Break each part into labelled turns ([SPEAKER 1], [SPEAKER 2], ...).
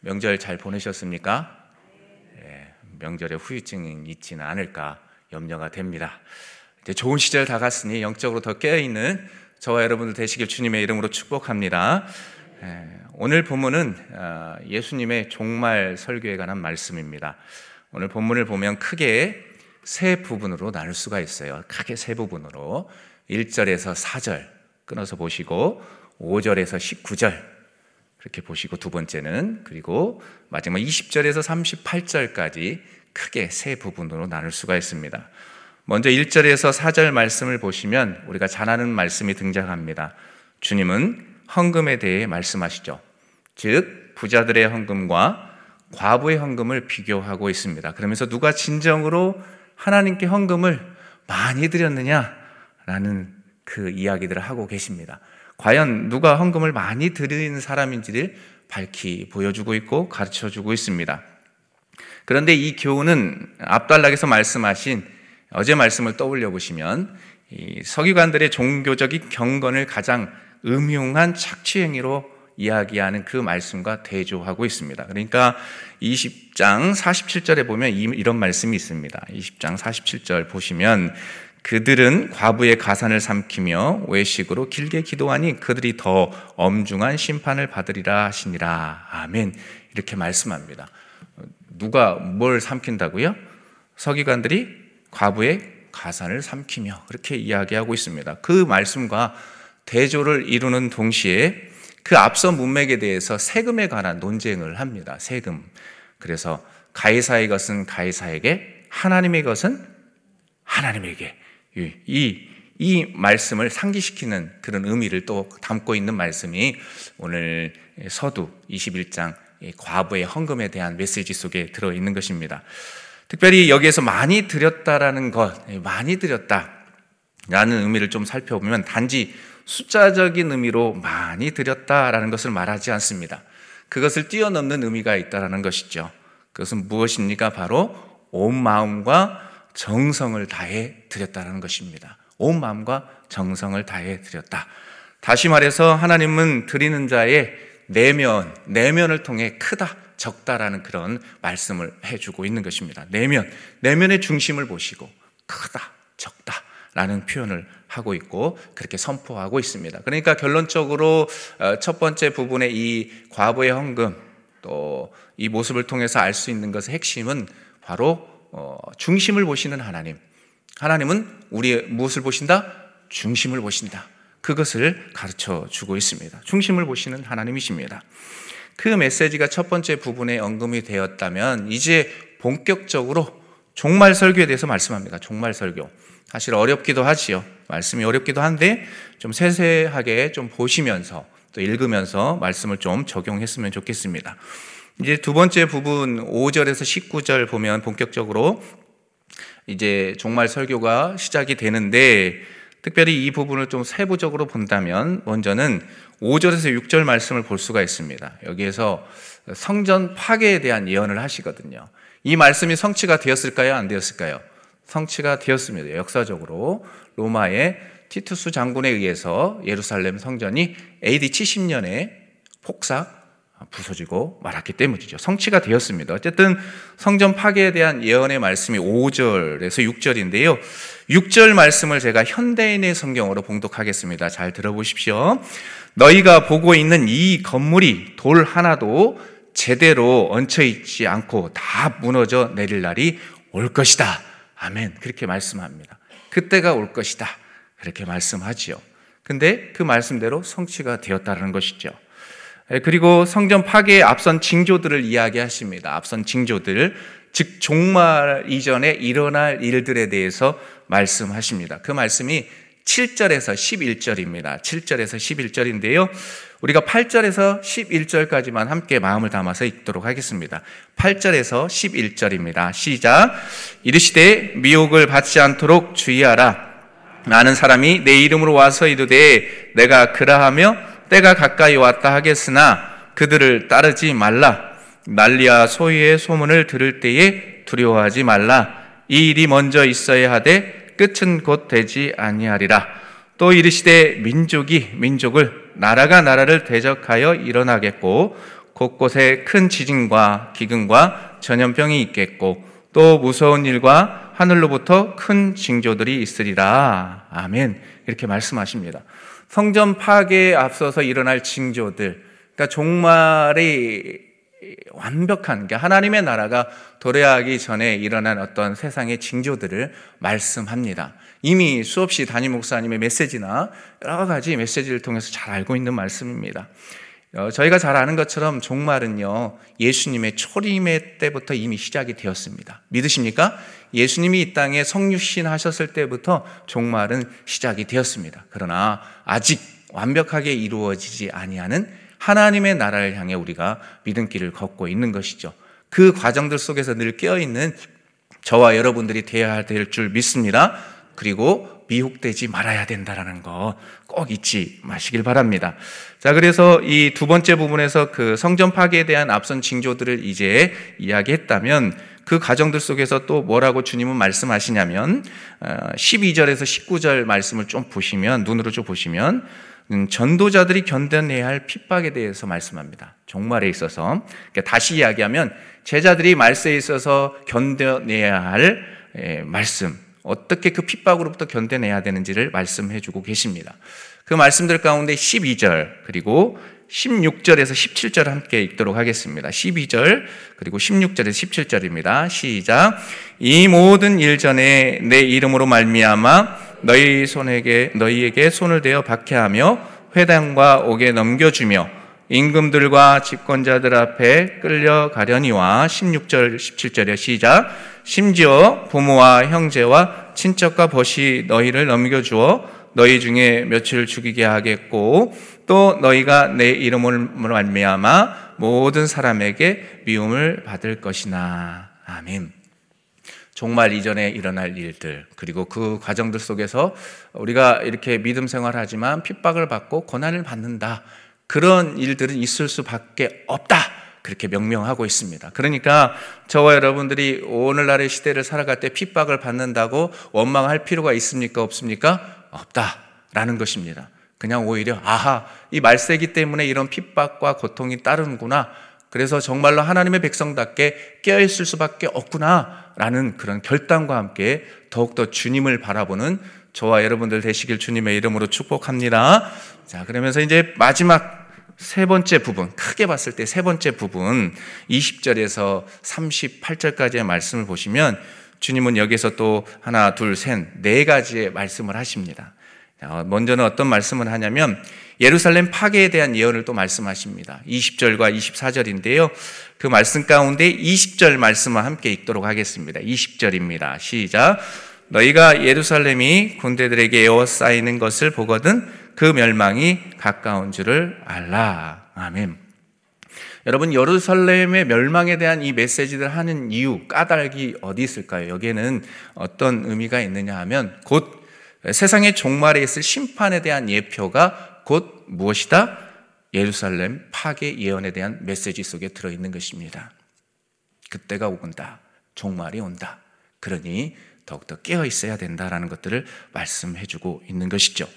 [SPEAKER 1] 명절 잘 보내셨습니까? 예, 명절에 후유증이 있지는 않을까 염려가 됩니다. 이제 좋은 시절 다 갔으니 영적으로 더 깨어있는 저와 여러분들 되시길 주님의 이름으로 축복합니다. 예, 오늘 본문은 아, 예수님의 종말 설교에 관한 말씀입니다. 오늘 본문을 보면 크게 세 부분으로 나눌 수가 있어요. 크게 세 부분으로 1절에서 4절 끊어서 보시고 5절에서 19절 그렇게 보시고 두 번째는 그리고 마지막 20절에서 38절까지 크게 세 부분으로 나눌 수가 있습니다. 먼저 1절에서 4절 말씀을 보시면 우리가 잘 아는 말씀이 등장합니다. 주님은 헌금에 대해 말씀하시죠. 즉 부자들의 헌금과 과부의 헌금을 비교하고 있습니다. 그러면서 누가 진정으로 하나님께 헌금을 많이 드렸느냐라는 그 이야기들을 하고 계십니다. 과연 누가 헌금을 많이 드리는 사람인지를 밝히 보여주고 있고 가르쳐 주고 있습니다. 그런데 이 교훈은 앞달락에서 말씀하신 어제 말씀을 떠올려 보시면 서기관들의 종교적인 경건을 가장 음흉한 착취행위로 이야기하는 그 말씀과 대조하고 있습니다. 그러니까 20장 47절에 보면 이런 말씀이 있습니다. 20장 47절 보시면 그들은 과부의 가산을 삼키며 외식으로 길게 기도하니 그들이 더 엄중한 심판을 받으리라 하시니라. 아멘. 이렇게 말씀합니다. 누가 뭘 삼킨다고요? 서기관들이 과부의 가산을 삼키며 그렇게 이야기하고 있습니다. 그 말씀과 대조를 이루는 동시에 그 앞서 문맥에 대해서 세금에 관한 논쟁을 합니다. 세금. 그래서 가이사의 것은 가이사에게, 하나님의 것은 하나님에게. 이, 이 말씀을 상기시키는 그런 의미를 또 담고 있는 말씀이 오늘 서두 21장 과부의 헌금에 대한 메시지 속에 들어 있는 것입니다. 특별히 여기에서 많이 드렸다라는 것, 많이 드렸다라는 의미를 좀 살펴보면 단지 숫자적인 의미로 많이 드렸다라는 것을 말하지 않습니다. 그것을 뛰어넘는 의미가 있다라는 것이죠. 그것은 무엇입니까? 바로 온 마음과 정성을 다해 드렸다는 것입니다. 온 마음과 정성을 다해 드렸다. 다시 말해서 하나님은 드리는 자의 내면, 내면을 통해 크다, 적다라는 그런 말씀을 해주고 있는 것입니다. 내면, 내면의 중심을 보시고 크다, 적다. 라는 표현을 하고 있고 그렇게 선포하고 있습니다. 그러니까 결론적으로 어, 첫 번째 부분의 이 과부의 헌금 또 이 모습을 통해서 알 수 있는 것의 핵심은 바로 어, 중심을 보시는 하나님. 하나님은 우리의 무엇을 보신다? 중심을 보신다. 그것을 가르쳐 주고 있습니다. 중심을 보시는 하나님이십니다. 그 메시지가 첫 번째 부분에 언급이 되었다면 이제 본격적으로 종말 설교에 대해서 말씀합니다. 종말 설교. 사실 어렵기도 하지요. 말씀이 어렵기도 한데 좀 세세하게 좀 보시면서 또 읽으면서 말씀을 좀 적용했으면 좋겠습니다. 이제 두 번째 부분 5절에서 19절 보면 본격적으로 이제 종말 설교가 시작이 되는데 특별히 이 부분을 좀 세부적으로 본다면 먼저는 5절에서 6절 말씀을 볼 수가 있습니다. 여기에서 성전 파괴에 대한 예언을 하시거든요. 이 말씀이 성취가 되었을까요? 안 되었을까요? 성취가 되었습니다. 역사적으로 로마의 티투스 장군에 의해서 예루살렘 성전이 AD 70년에 폭삭 부서지고 말았기 때문이죠. 성취가 되었습니다. 어쨌든 성전 파괴에 대한 예언의 말씀이 5절에서 6절인데요. 6절 말씀을 제가 현대인의 성경으로 봉독하겠습니다. 잘 들어보십시오. 너희가 보고 있는 이 건물이 돌 하나도 제대로 얹혀 있지 않고 다 무너져 내릴 날이 올 것이다. 아멘. 그렇게 말씀합니다. 그때가 올 것이다. 그렇게 말씀하지요. 근데 그 말씀대로 성취가 되었다는 것이죠. 예, 그리고 성전 파괴에 앞선 징조들을 이야기하십니다. 앞선 징조들, 즉 종말 이전에 일어날 일들에 대해서 말씀하십니다. 그 말씀이 7절에서 11절입니다. 7절에서 11절인데요. 우리가 8절에서 11절까지만 함께 마음을 담아서 읽도록 하겠습니다. 8절에서 11절입니다. 시작. 이르시되 미혹을 받지 않도록 주의하라. 많은 사람이 내 이름으로 와서 이르되 내가 그라하며 때가 가까이 왔다 하겠으나 그들을 따르지 말라. 난리와 소위의 소문을 들을 때에 두려워하지 말라. 이 일이 먼저 있어야 하되 끝은 곧 되지 아니하리라. 또 이르시되 민족이 민족을 나라가 나라를 대적하여 일어나겠고 곳곳에 큰 지진과 기근과 전염병이 있겠고 또 무서운 일과 하늘로부터 큰 징조들이 있으리라. 아멘. 이렇게 말씀하십니다. 성전 파괴에 앞서서 일어날 징조들, 그러니까 종말이 완벽한 게 하나님의 나라가 도래하기 전에 일어난 어떤 세상의 징조들을 말씀합니다. 이미 수없이 담임 목사님의 메시지나 여러 가지 메시지를 통해서 잘 알고 있는 말씀입니다. 어, 저희가 잘 아는 것처럼 종말은요, 예수님의 초림의 때부터 이미 시작이 되었습니다. 믿으십니까? 예수님이 이 땅에 성육신 하셨을 때부터 종말은 시작이 되었습니다. 그러나 아직 완벽하게 이루어지지 아니하는 하나님의 나라를 향해 우리가 믿음길을 걷고 있는 것이죠. 그 과정들 속에서 늘 깨어있는 저와 여러분들이 되어야 될 줄 믿습니다. 그리고 미혹되지 말아야 된다라는 거 꼭 잊지 마시길 바랍니다. 자, 그래서 이 두 번째 부분에서 그 성전 파괴에 대한 앞선 징조들을 이제 이야기했다면 그 과정들 속에서 또 뭐라고 주님은 말씀하시냐면 12절에서 어, 19절 말씀을 좀 보시면 눈으로 좀 보시면 음, 전도자들이 견뎌내야 할 핍박에 대해서 말씀합니다. 종말에 있어서 그러니까 다시 이야기하면 제자들이 말세에 있어서 견뎌내야 할 예, 말씀 어떻게 그 핍박으로부터 견뎌내야 되는지를 말씀해 주고 계십니다. 그 말씀들 가운데 12절 그리고 16절에서 17절 함께 읽도록 하겠습니다. 12절 그리고 16절에서 17절입니다. 시작. 이 모든 일 전에 내 이름으로 말미암아 너희 손에게 너희에게 손을 대어 박해하며 회당과 옥에 넘겨주며 임금들과 집권자들 앞에 끌려가려니와 16절 17절에 시작 심지어 부모와 형제와 친척과 벗이 너희를 넘겨주어 너희 중에 며칠 죽이게 하겠고 또 너희가 내 이름을 말미암아 모든 사람에게 미움을 받을 것이나 아멘. 종말 이전에 일어날 일들 그리고 그 과정들 속에서 우리가 이렇게 믿음 생활하지만 핍박을 받고 고난을 받는다 그런 일들은 있을 수밖에 없다. 그렇게 명명하고 있습니다. 그러니까 저와 여러분들이 오늘날의 시대를 살아갈 때 핍박을 받는다고 원망할 필요가 있습니까? 없습니까? 없다라는 것입니다. 그냥 오히려 아하 이 말세기 때문에 이런 핍박과 고통이 따르는구나. 그래서 정말로 하나님의 백성답게 깨어 있을 수밖에 없구나라는 그런 결단과 함께 더욱더 주님을 바라보는 저와 여러분들 되시길 주님의 이름으로 축복합니다. 자, 그러면서 이제 마지막 세 번째 부분, 크게 봤을 때 세 번째 부분, 20절에서 38절까지의 말씀을 보시면 주님은 여기서 또 하나, 둘, 셋, 네 가지의 말씀을 하십니다. 먼저는 어떤 말씀을 하냐면 예루살렘 파괴에 대한 예언을 또 말씀하십니다. 20절과 24절인데요. 그 말씀 가운데 20절 말씀을 함께 읽도록 하겠습니다. 20절입니다. 시작. 너희가 예루살렘이 군대들에게 에워싸이는 것을 보거든 그 멸망이 가까운 줄을 알라. 아멘. 여러분 예루살렘의 멸망에 대한 이 메시지를 하는 이유 까닭이 어디 있을까요? 여기에는 어떤 의미가 있느냐 하면 곧 세상의 종말에 있을 심판에 대한 예표가 곧 무엇이다? 예루살렘 파괴 예언에 대한 메시지 속에 들어 있는 것입니다. 그때가 온다. 종말이 온다. 그러니 더욱더 깨어 있어야 된다라는 것들을 말씀해 주고 있는 것이죠.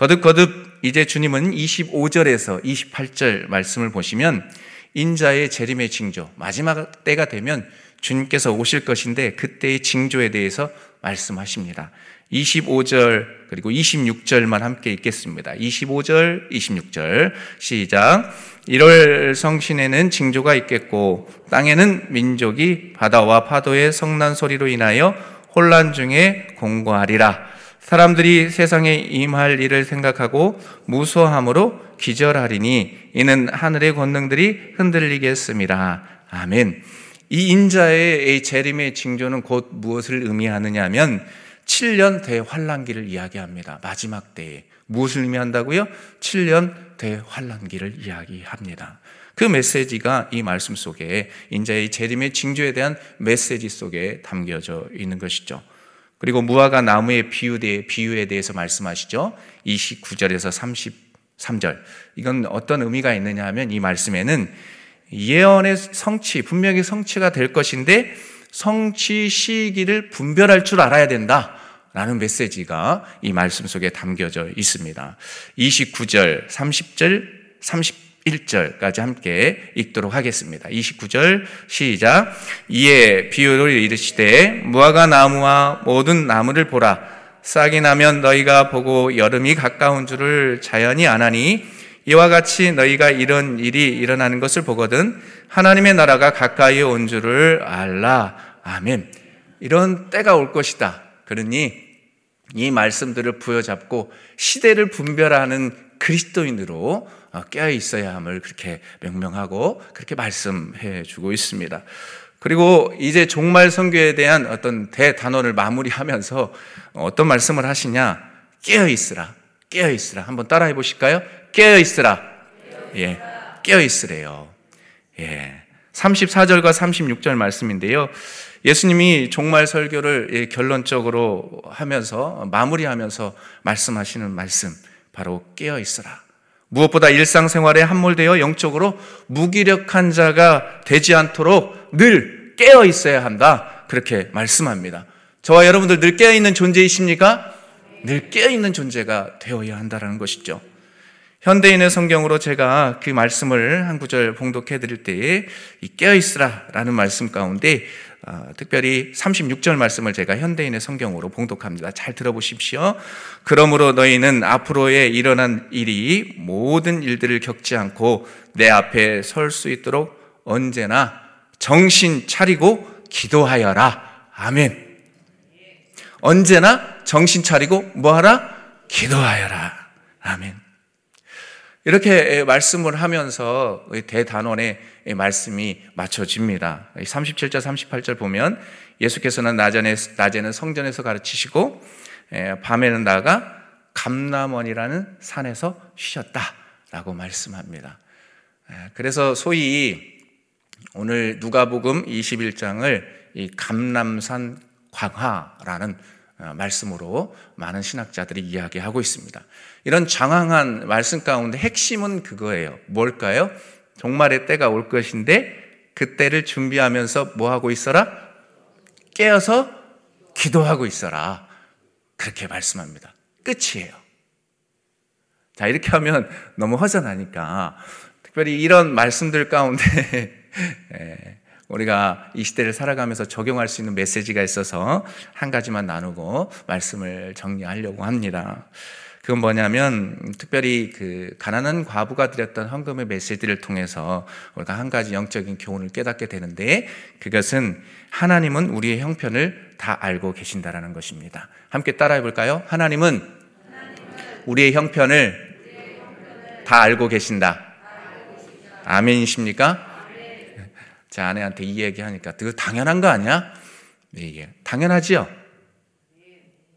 [SPEAKER 1] 거듭거듭 이제 주님은 25절에서 28절 말씀을 보시면 인자의 재림의 징조, 마지막 때가 되면 주님께서 오실 것인데 그때의 징조에 대해서 말씀하십니다. 25절 그리고 26절만 함께 읽겠습니다. 25절, 26절 시작. 1월 성신에는 징조가 있겠고 땅에는 민족이 바다와 파도의 성난 소리로 인하여 혼란 중에 공고하리라. 사람들이 세상에 임할 일을 생각하고 무소함으로 기절하리니 이는 하늘의 권능들이 흔들리겠습니다. 아멘. 이 인자의 재림의 징조는 곧 무엇을 의미하느냐 하면 7년 대환란기를 이야기합니다. 마지막 때에 무엇을 의미한다고요? 7년 대환란기를 이야기합니다. 그 메시지가 이 말씀 속에 인자의 재림의 징조에 대한 메시지 속에 담겨져 있는 것이죠. 그리고 무화과 나무의 비유에, 비유에 대해서 말씀하시죠. 29절에서 33절. 이건 어떤 의미가 있느냐 하면 이 말씀에는 예언의 성취, 분명히 성취가 될 것인데 성취 시기를 분별할 줄 알아야 된다. 라는 메시지가 이 말씀 속에 담겨져 있습니다. 29절, 30절, 30 21절까지 함께 읽도록 하겠습니다. 29절 시작. 이에 비유를 이르시되 무화과 나무와 모든 나무를 보라. 싹이 나면 너희가 보고 여름이 가까운 줄을 자연히 아나니 이와 같이 너희가 이런 일이 일어나는 것을 보거든 하나님의 나라가 가까이 온 줄을 알라. 아멘. 이런 때가 올 것이다. 그러니 이 말씀들을 부여잡고 시대를 분별하는 그리스도인으로 깨어 있어야 함을 그렇게 명명하고 그렇게 말씀해 주고 있습니다. 그리고 이제 종말 선교에 대한 어떤 대단원을 마무리하면서 어떤 말씀을 하시냐? 깨어 있으라. 깨어 있으라. 한번 따라해 보실까요? 깨어 있으라. 예. 깨어 있으래요. 예. 34절과 36절 말씀인데요. 예수님이 종말 설교를 결론적으로 하면서 마무리하면서 말씀하시는 말씀 바로 깨어 있으라. 무엇보다 일상생활에 함몰되어 영적으로 무기력한 자가 되지 않도록 늘 깨어 있어야 한다. 그렇게 말씀합니다. 저와 여러분들 늘 깨어 있는 존재이십니까? 늘 깨어 있는 존재가 되어야 한다는 것이죠. 현대인의 성경으로 제가 그 말씀을 한 구절 봉독해 드릴 때에 이 깨어 있으라라는 말씀 가운데 어, 특별히 36절 말씀을 제가 현대인의 성경으로 봉독합니다. 잘 들어보십시오. 그러므로 너희는 앞으로에 일어난 일이 모든 일들을 겪지 않고 내 앞에 설 수 있도록 언제나 정신 차리고 기도하여라. 아멘. 언제나 정신 차리고 뭐하라? 기도하여라. 아멘. 이렇게 말씀을 하면서 대단원의 말씀이 맞춰집니다. 37절, 38절 보면 예수께서는 낮에는, 낮에는 성전에서 가르치시고 밤에는 나가 감남원이라는 산에서 쉬셨다라고 말씀합니다. 그래서 소위 오늘 누가복음 21장을 이 감남산 광화라는 어, 말씀으로 많은 신학자들이 이야기하고 있습니다. 이런 장황한 말씀 가운데 핵심은 그거예요. 뭘까요? 종말의 때가 올 것인데 그때를 준비하면서 뭐 하고 있어라? 깨어서 기도하고 있어라. 그렇게 말씀합니다. 끝이에요. 자, 이렇게 하면 너무 허전하니까 특별히 이런 말씀들 가운데 예, 우리가 이 시대를 살아가면서 적용할 수 있는 메시지가 있어서 한 가지만 나누고 말씀을 정리하려고 합니다. 그건 뭐냐면 특별히 그 가난한 과부가 드렸던 헌금의 메시지를 통해서 우리가 한 가지 영적인 교훈을 깨닫게 되는데 그것은 하나님은 우리의 형편을 다 알고 계신다라는 것입니다. 함께 따라해 볼까요? 하나님은 우리의 형편을 다 알고 계신다. 아멘이십니까? 제 아내한테 이 얘기 하니까 그거 당연한 거 아니야? 네, 이게 당연하지요.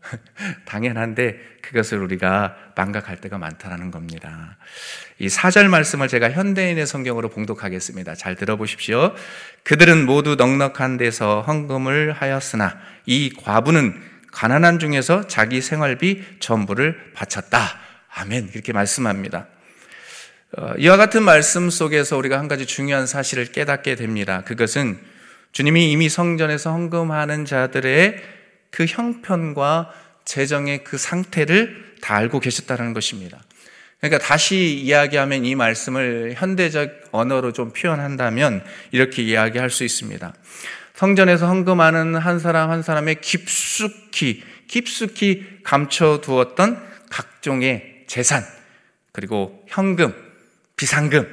[SPEAKER 1] 당연한데 그것을 우리가 망각할 때가 많다는 겁니다. 이 사절 말씀을 제가 현대인의 성경으로 봉독하겠습니다. 잘 들어보십시오. 그들은 모두 넉넉한 데서 헌금을 하였으나 이 과부는 가난한 중에서 자기 생활비 전부를 바쳤다. 아멘. 이렇게 말씀합니다. 어, 이와 같은 말씀 속에서 우리가 한 가지 중요한 사실을 깨닫게 됩니다. 그것은 주님이 이미 성전에서 헌금하는 자들의 그 형편과 재정의 그 상태를 다 알고 계셨다는 것입니다. 그러니까 다시 이야기하면 이 말씀을 현대적 언어로 좀 표현한다면 이렇게 이야기할 수 있습니다. 성전에서 헌금하는 한 사람 한 사람의 깊숙이 깊숙이 감춰두었던 각종의 재산 그리고 현금 비상금.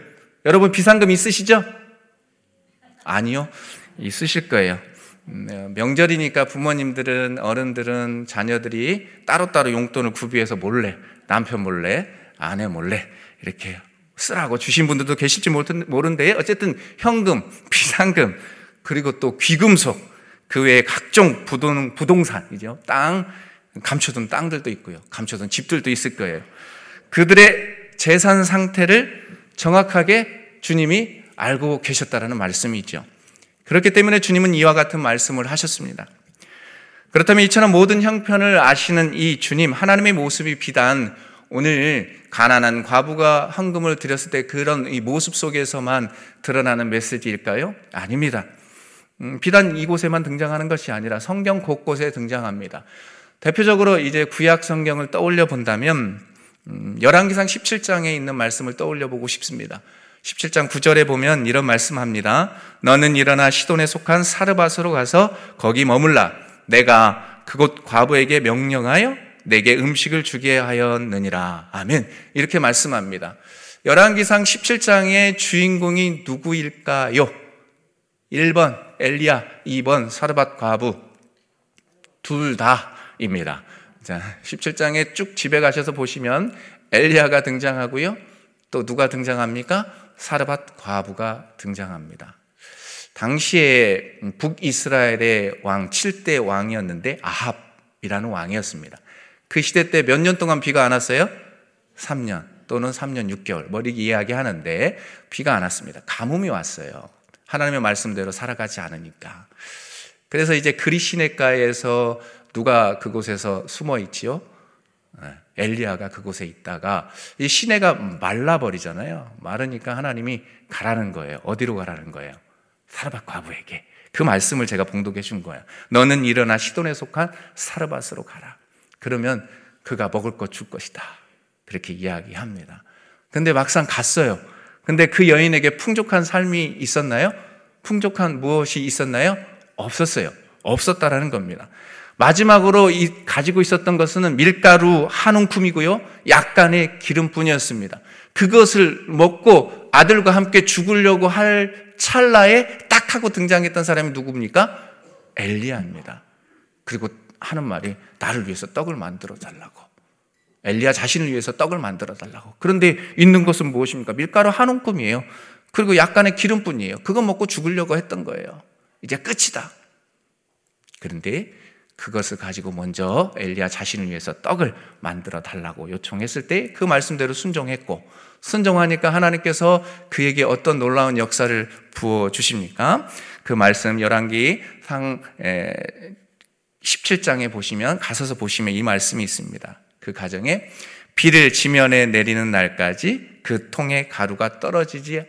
[SPEAKER 1] 여러분 비상금 있으시죠? 아니요. 있으실 거예요. 음, 네, 명절이니까 부모님들은 어른들은 자녀들이 따로따로 용돈을 구비해서 몰래 남편 몰래 아내 몰래 이렇게 쓰라고 주신 분들도 계실지 모르는데 어쨌든 현금, 비상금 그리고 또 귀금속 그 외에 각종 부동, 부동산이죠. 땅 감춰둔 땅들도 있고요. 감춰둔 집들도 있을 거예요. 그들의 재산 상태를 정확하게 주님이 알고 계셨다라는 말씀이 있죠. 그렇기 때문에 주님은 이와 같은 말씀을 하셨습니다. 그렇다면 이처럼 모든 형편을 아시는 이 주님, 하나님의 모습이 비단 오늘 가난한 과부가 헌금을 드렸을 때 그런 이 모습 속에서만 드러나는 메시지일까요? 아닙니다. 음, 비단 이곳에만 등장하는 것이 아니라 성경 곳곳에 등장합니다. 대표적으로 이제 구약 성경을 떠올려 본다면 음, 열왕기상 17장에 있는 말씀을 떠올려 보고 싶습니다. 17장 9절에 보면 이런 말씀합니다. 너는 일어나 시돈에 속한 사르밧으로 가서 거기 머물라. 내가 그곳 과부에게 명령하여 내게 음식을 주게 하였느니라. 아멘. 이렇게 말씀합니다. 열왕기상 17장의 주인공이 누구일까요? 1번 엘리야, 2번 사르밧 과부. 둘 다입니다. 자, 17장에 쭉 집에 가셔서 보시면 엘리야가 등장하고요. 또 누가 등장합니까? 사르밧 과부가 등장합니다. 당시에 북이스라엘의 왕 7대 왕이었는데 아합이라는 왕이었습니다. 그 시대 때 몇 년 동안 비가 안 왔어요? 3년 또는 3년 6개월 머리 이야기 하는데 비가 안 왔습니다. 가뭄이 왔어요. 하나님의 말씀대로 살아가지 않으니까. 그래서 이제 그리 시내가에서 누가 그곳에서 숨어 있지요? 네, 엘리야가 그곳에 있다가 이 시내가 말라버리잖아요. 마르니까 하나님이 가라는 거예요. 어디로 가라는 거예요? 사르밧 과부에게. 그 말씀을 제가 봉독해 준 거예요. 너는 일어나 시돈에 속한 사르밧으로 가라. 그러면 그가 먹을 것 줄 것이다. 그렇게 이야기합니다. 근데 막상 갔어요. 근데 그 여인에게 풍족한 삶이 있었나요? 풍족한 무엇이 있었나요? 없었어요. 없었다라는 겁니다. 마지막으로 이, 가지고 있었던 것은 밀가루 한 움큼이고요. 약간의 기름뿐이었습니다. 그것을 먹고 아들과 함께 죽으려고 할 찰나에 딱 하고 등장했던 사람이 누굽니까? 엘리야입니다. 그리고 하는 말이 나를 위해서 떡을 만들어 달라고. 엘리야 자신을 위해서 떡을 만들어 달라고. 그런데 있는 것은 무엇입니까? 밀가루 한 움큼이에요. 그리고 약간의 기름뿐이에요. 그거 먹고 죽으려고 했던 거예요. 이제 끝이다. 그런데 그것을 가지고 먼저 엘리야 자신을 위해서 떡을 만들어 달라고 요청했을 때 그 말씀대로 순종했고 순종하니까 하나님께서 그에게 어떤 놀라운 역사를 부어 주십니까? 그 말씀 열왕기 상 17장에 보시면 가서서 보시면 이 말씀이 있습니다. 그 가정에 비를 지면에 내리는 날까지 그 통에 가루가 떨어지지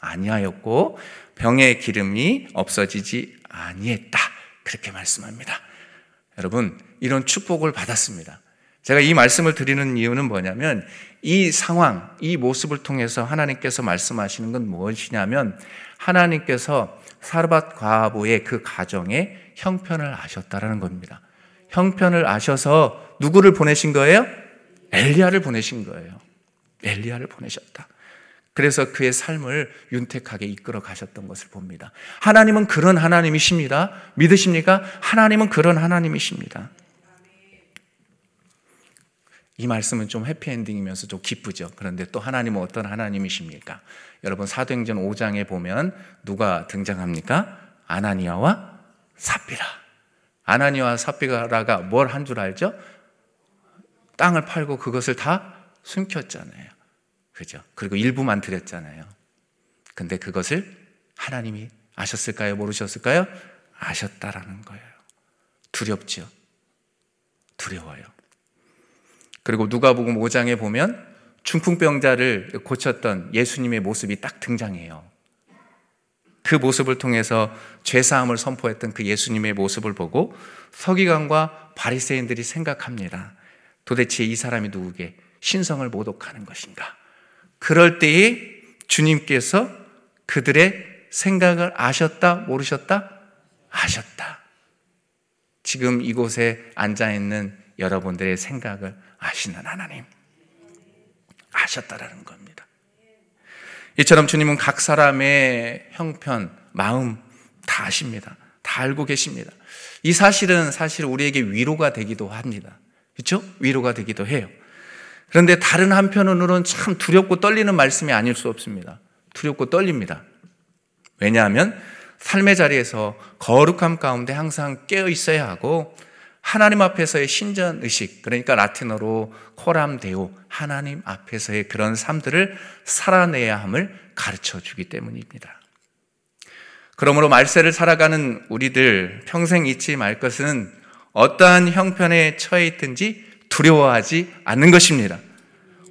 [SPEAKER 1] 아니하였고 병의 기름이 없어지지 아니했다. 그렇게 말씀합니다. 여러분, 이런 축복을 받았습니다. 제가 이 말씀을 드리는 이유는 뭐냐면 이 상황, 이 모습을 통해서 하나님께서 말씀하시는 건 무엇이냐면 하나님께서 사르밧 과부의 그 가정에 형편을 아셨다라는 겁니다. 형편을 아셔서 누구를 보내신 거예요? 엘리야를 보내신 거예요. 엘리야를 보내셨다. 그래서 그의 삶을 윤택하게 이끌어 가셨던 것을 봅니다. 하나님은 그런 하나님이십니다. 믿으십니까? 하나님은 그런 하나님이십니다. 이 말씀은 좀 해피엔딩이면서 좀 기쁘죠. 그런데 또 하나님은 어떤 하나님이십니까? 여러분 사도행전 5장에 보면 누가 등장합니까? 아나니아와 삽비라. 아나니아와 삽비라가 뭘 한 줄 알죠? 땅을 팔고 그것을 다 숨겼잖아요. 그죠? 그리고 일부만 드렸잖아요. 근데 그것을 하나님이 아셨을까요? 모르셨을까요? 아셨다라는 거예요. 두렵죠. 두려워요. 그리고 누가복음 5장에 보면 중풍병자를 고쳤던 예수님의 모습이 딱 등장해요. 그 모습을 통해서 죄 사함을 선포했던 그 예수님의 모습을 보고 서기관과 바리새인들이 생각합니다. 도대체 이 사람이 누구게 신성을 모독하는 것인가? 그럴 때에 주님께서 그들의 생각을 아셨다, 모르셨다? 아셨다. 지금 이곳에 앉아 있는 여러분들의 생각을 아시는 하나님. 아셨다라는 겁니다. 이처럼 주님은 각 사람의 형편, 마음 다 아십니다. 다 알고 계십니다. 이 사실은 사실 우리에게 위로가 되기도 합니다. 그렇죠? 위로가 되기도 해요. 그런데 다른 한편으로는 참 두렵고 떨리는 말씀이 아닐 수 없습니다. 두렵고 떨립니다. 왜냐하면 삶의 자리에서 거룩함 가운데 항상 깨어 있어야 하고 하나님 앞에서의 신전 의식, 그러니까 라틴어로 코람 데오, 하나님 앞에서의 그런 삶들을 살아내야 함을 가르쳐 주기 때문입니다. 그러므로 말세를 살아가는 우리들 평생 잊지 말 것은 어떠한 형편에 처해 있든지 두려워하지 않는 것입니다.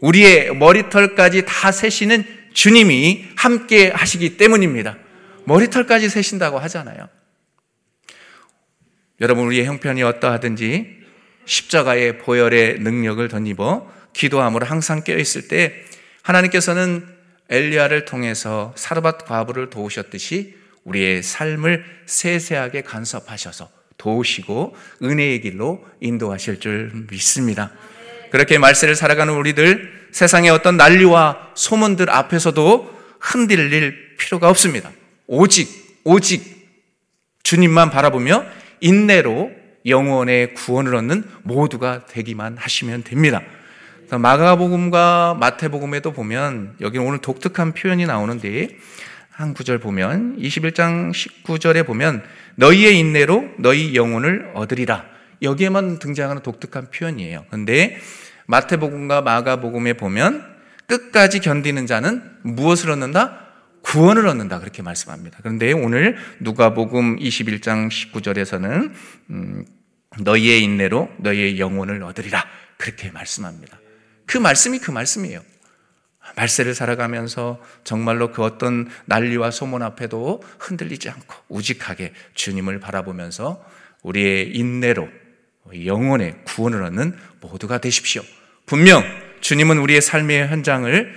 [SPEAKER 1] 우리의 머리털까지 다 세시는 주님이 함께 하시기 때문입니다. 머리털까지 세신다고 하잖아요. 여러분, 우리의 형편이 어떠하든지 십자가의 보혈의 능력을 덧입어 기도함으로 항상 깨어있을 때 하나님께서는 엘리야를 통해서 사르밧 과부를 도우셨듯이 우리의 삶을 세세하게 간섭하셔서 도우시고 은혜의 길로 인도하실 줄 믿습니다. 그렇게 말세를 살아가는 우리들 세상의 어떤 난리와 소문들 앞에서도 흔들릴 필요가 없습니다. 오직 오직 주님만 바라보며 인내로 영원의 구원을 얻는 모두가 되기만 하시면 됩니다. 마가복음과 마태복음에도 보면 여기 오늘 독특한 표현이 나오는데 한 구절 보면 21장 19절에 보면 너희의 인내로 너희 영혼을 얻으리라. 여기에만 등장하는 독특한 표현이에요. 근데 마태복음과 마가복음에 보면 끝까지 견디는 자는 무엇을 얻는다? 구원을 얻는다 그렇게 말씀합니다. 그런데 오늘 누가복음 21장 19절에서는 음, 너희의 인내로 너희의 영혼을 얻으리라 그렇게 말씀합니다. 그 말씀이 그 말씀이에요. 말세를 살아가면서 정말로 그 어떤 난리와 소문 앞에도 흔들리지 않고 우직하게 주님을 바라보면서 우리의 인내로 영혼의 구원을 얻는 모두가 되십시오. 분명 주님은 우리의 삶의 현장을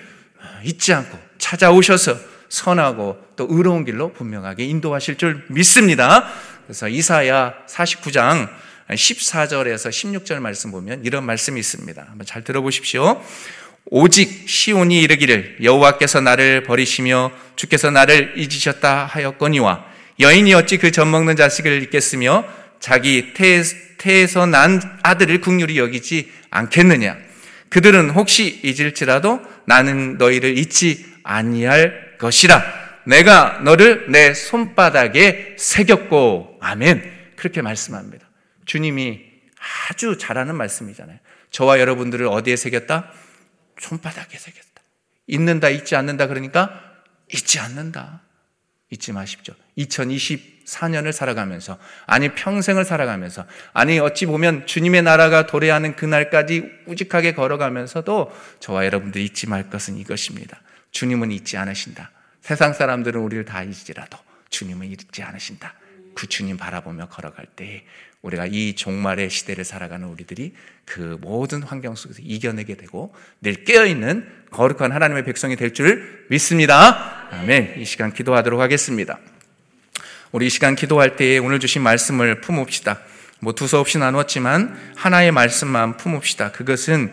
[SPEAKER 1] 잊지 않고 찾아오셔서 선하고 또 의로운 길로 분명하게 인도하실 줄 믿습니다. 그래서 이사야 49장 14절에서 16절 말씀 보면 이런 말씀이 있습니다. 한번 잘 들어보십시오. 오직 시온이 이르기를 여호와께서 나를 버리시며 주께서 나를 잊으셨다 하였거니와 여인이 어찌 그 젖먹는 자식을 잊겠으며 자기 태, 태에서 난 아들을 국률이 여기지 않겠느냐 그들은 혹시 잊을지라도 나는 너희를 잊지 아니할 것이라 내가 너를 내 손바닥에 새겼고 아멘 그렇게 말씀합니다 주님이 아주 잘하는 말씀이잖아요 저와 여러분들을 어디에 새겼다? 손바닥에 새겼다. 잊는다, 잊지 않는다. 그러니까 잊지 않는다. 잊지 마십시오. 2024년을 살아가면서, 아니 평생을 살아가면서, 아니 어찌 보면 주님의 나라가 도래하는 그날까지 우직하게 걸어가면서도 저와 여러분들 잊지 말 것은 이것입니다. 주님은 잊지 않으신다. 세상 사람들은 우리를 다 잊지라도 주님은 잊지 않으신다. 그 주님 바라보며 걸어갈 때 우리가 이 종말의 시대를 살아가는 우리들이 그 모든 환경 속에서 이겨내게 되고 늘 깨어있는 거룩한 하나님의 백성이 될 줄 믿습니다. 아멘. 이 시간 기도하도록 하겠습니다. 우리 이 시간 기도할 때에 오늘 주신 말씀을 품읍시다. 뭐 두서없이 나누었지만 하나의 말씀만 품읍시다. 그것은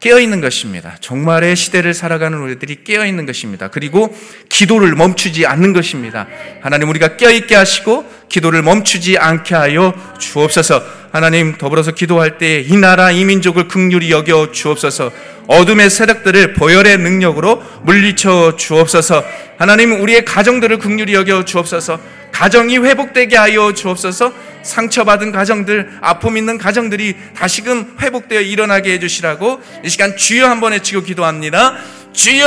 [SPEAKER 1] 깨어있는 것입니다. 종말의 시대를 살아가는 우리들이 깨어있는 것입니다. 그리고 기도를 멈추지 않는 것입니다. 하나님 우리가 깨어있게 하시고 기도를 멈추지 않게 하여 주옵소서 하나님 더불어서 기도할 때이 나라 이 민족을 극률히 여겨 주옵소서 어둠의 세력들을 보혈의 능력으로 물리쳐 주옵소서 하나님 우리의 가정들을 극률히 여겨 주옵소서 가정이 회복되게 하여 주옵소서 상처받은 가정들, 아픔 있는 가정들이 다시금 회복되어 일어나게 해주시라고 이 시간 주여 한번 외치고 기도합니다. 주여!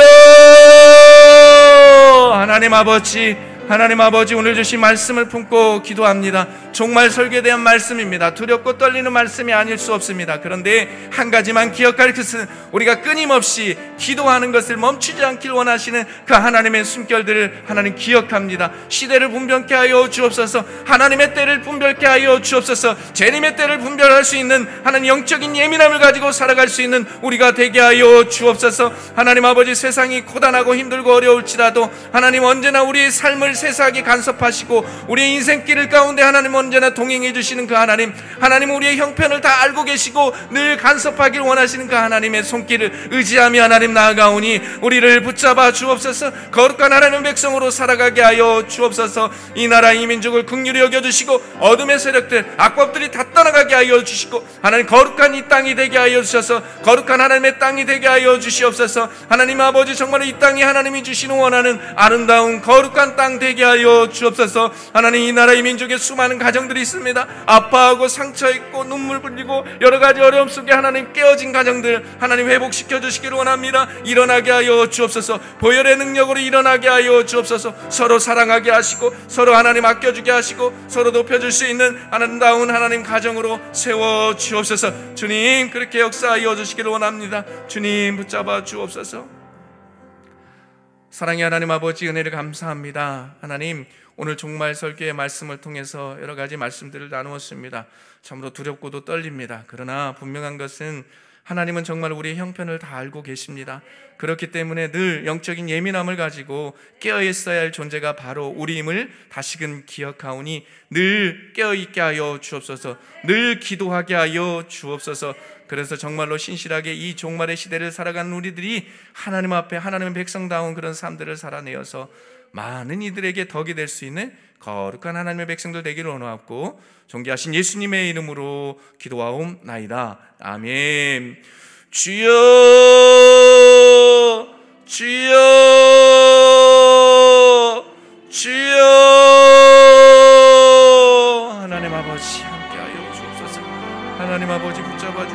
[SPEAKER 1] 하나님 아버지, 하나님 아버지 오늘 주신 말씀을 품고 기도합니다. 정말 설교에 대한 말씀입니다. 두렵고 떨리는 말씀이 아닐 수 없습니다. 그런데 한 가지만 기억할 것은 우리가 끊임없이 기도하는 것을 멈추지 않길 원하시는 그 하나님의 숨결들을 하나님 기억합니다. 시대를 분별케 하여 주옵소서. 하나님의 때를 분별케 하여 주옵소서. 재림의 때를 분별할 수 있는 하나님 영적인 예민함을 가지고 살아갈 수 있는 우리가 되게 하여 주옵소서. 하나님 아버지 세상이 고단하고 힘들고 어려울지라도 하나님 언제나 우리의 삶을 세세하게 간섭하시고 우리의 인생길 가운데 하나님 언제나 동행해 주시는 그 하나님 하나님 우리의 형편을 다 알고 계시고 늘 간섭하길 원하시는 그 하나님의 손길을 의지하며 하나님 나아가오니 우리를 붙잡아 주옵소서. 거룩한 하나님 백성으로 살아가게 하여 주옵소서. 이 나라 이 민족을 극률히 여겨주시고 어둠의 세력들 악법들이 다 떠나가게 하여 주시고 하나님 거룩한 이 땅이 되게 하여 주셔서 거룩한 하나님의 땅이 되게 하여 주시옵소서. 하나님 아버지 정말 이 땅이 하나님이 주시는 원하는 아름다운 거룩한 땅 되게 하여 주옵소서 하나님 이 나라 이 민족의 수많은 가정 가정들이 있습니다. 아파하고 상처 있고 눈물 흘리고 여러 가지 어려움 속에 하나님 깨어진 가정들 하나님 회복시켜 주시기를 원합니다. 일어나게 하여 주옵소서. 보혈의 능력으로 일어나게 하여 주옵소서. 서로 사랑하게 하시고 서로 하나님 아껴주게 하시고 서로 높여줄 수 있는 아름다운 하나님 가정으로 세워 주옵소서. 주님 그렇게 역사하여 주시기를 원합니다. 주님 붙잡아 주옵소서. 사랑의 하나님 아버지 은혜를 감사합니다. 하나님 오늘 종말 설교의 말씀을 통해서 여러 가지 말씀들을 나누었습니다. 참으로 두렵고도 떨립니다. 그러나 분명한 것은 하나님은 정말 우리의 형편을 다 알고 계십니다. 그렇기 때문에 늘 영적인 예민함을 가지고 깨어 있어야 할 존재가 바로 우리임을 다시금 기억하오니 늘 깨어 있게 하여 주옵소서. 늘 기도하게 하여 주옵소서. 그래서 정말로 신실하게 이 종말의 시대를 살아가는 우리들이 하나님 앞에 하나님의 백성다운 그런 삶들을 살아내어서 많은 이들에게 덕이 될 수 있는 거룩한 하나님의 백성들 되기를 원하옵고 존귀하신 예수님의 이름으로 기도하옵나이다. 아멘. 주여 주여 주여 하나님 아버지 함께하여 주옵소서. 하나님 아버지 붙잡아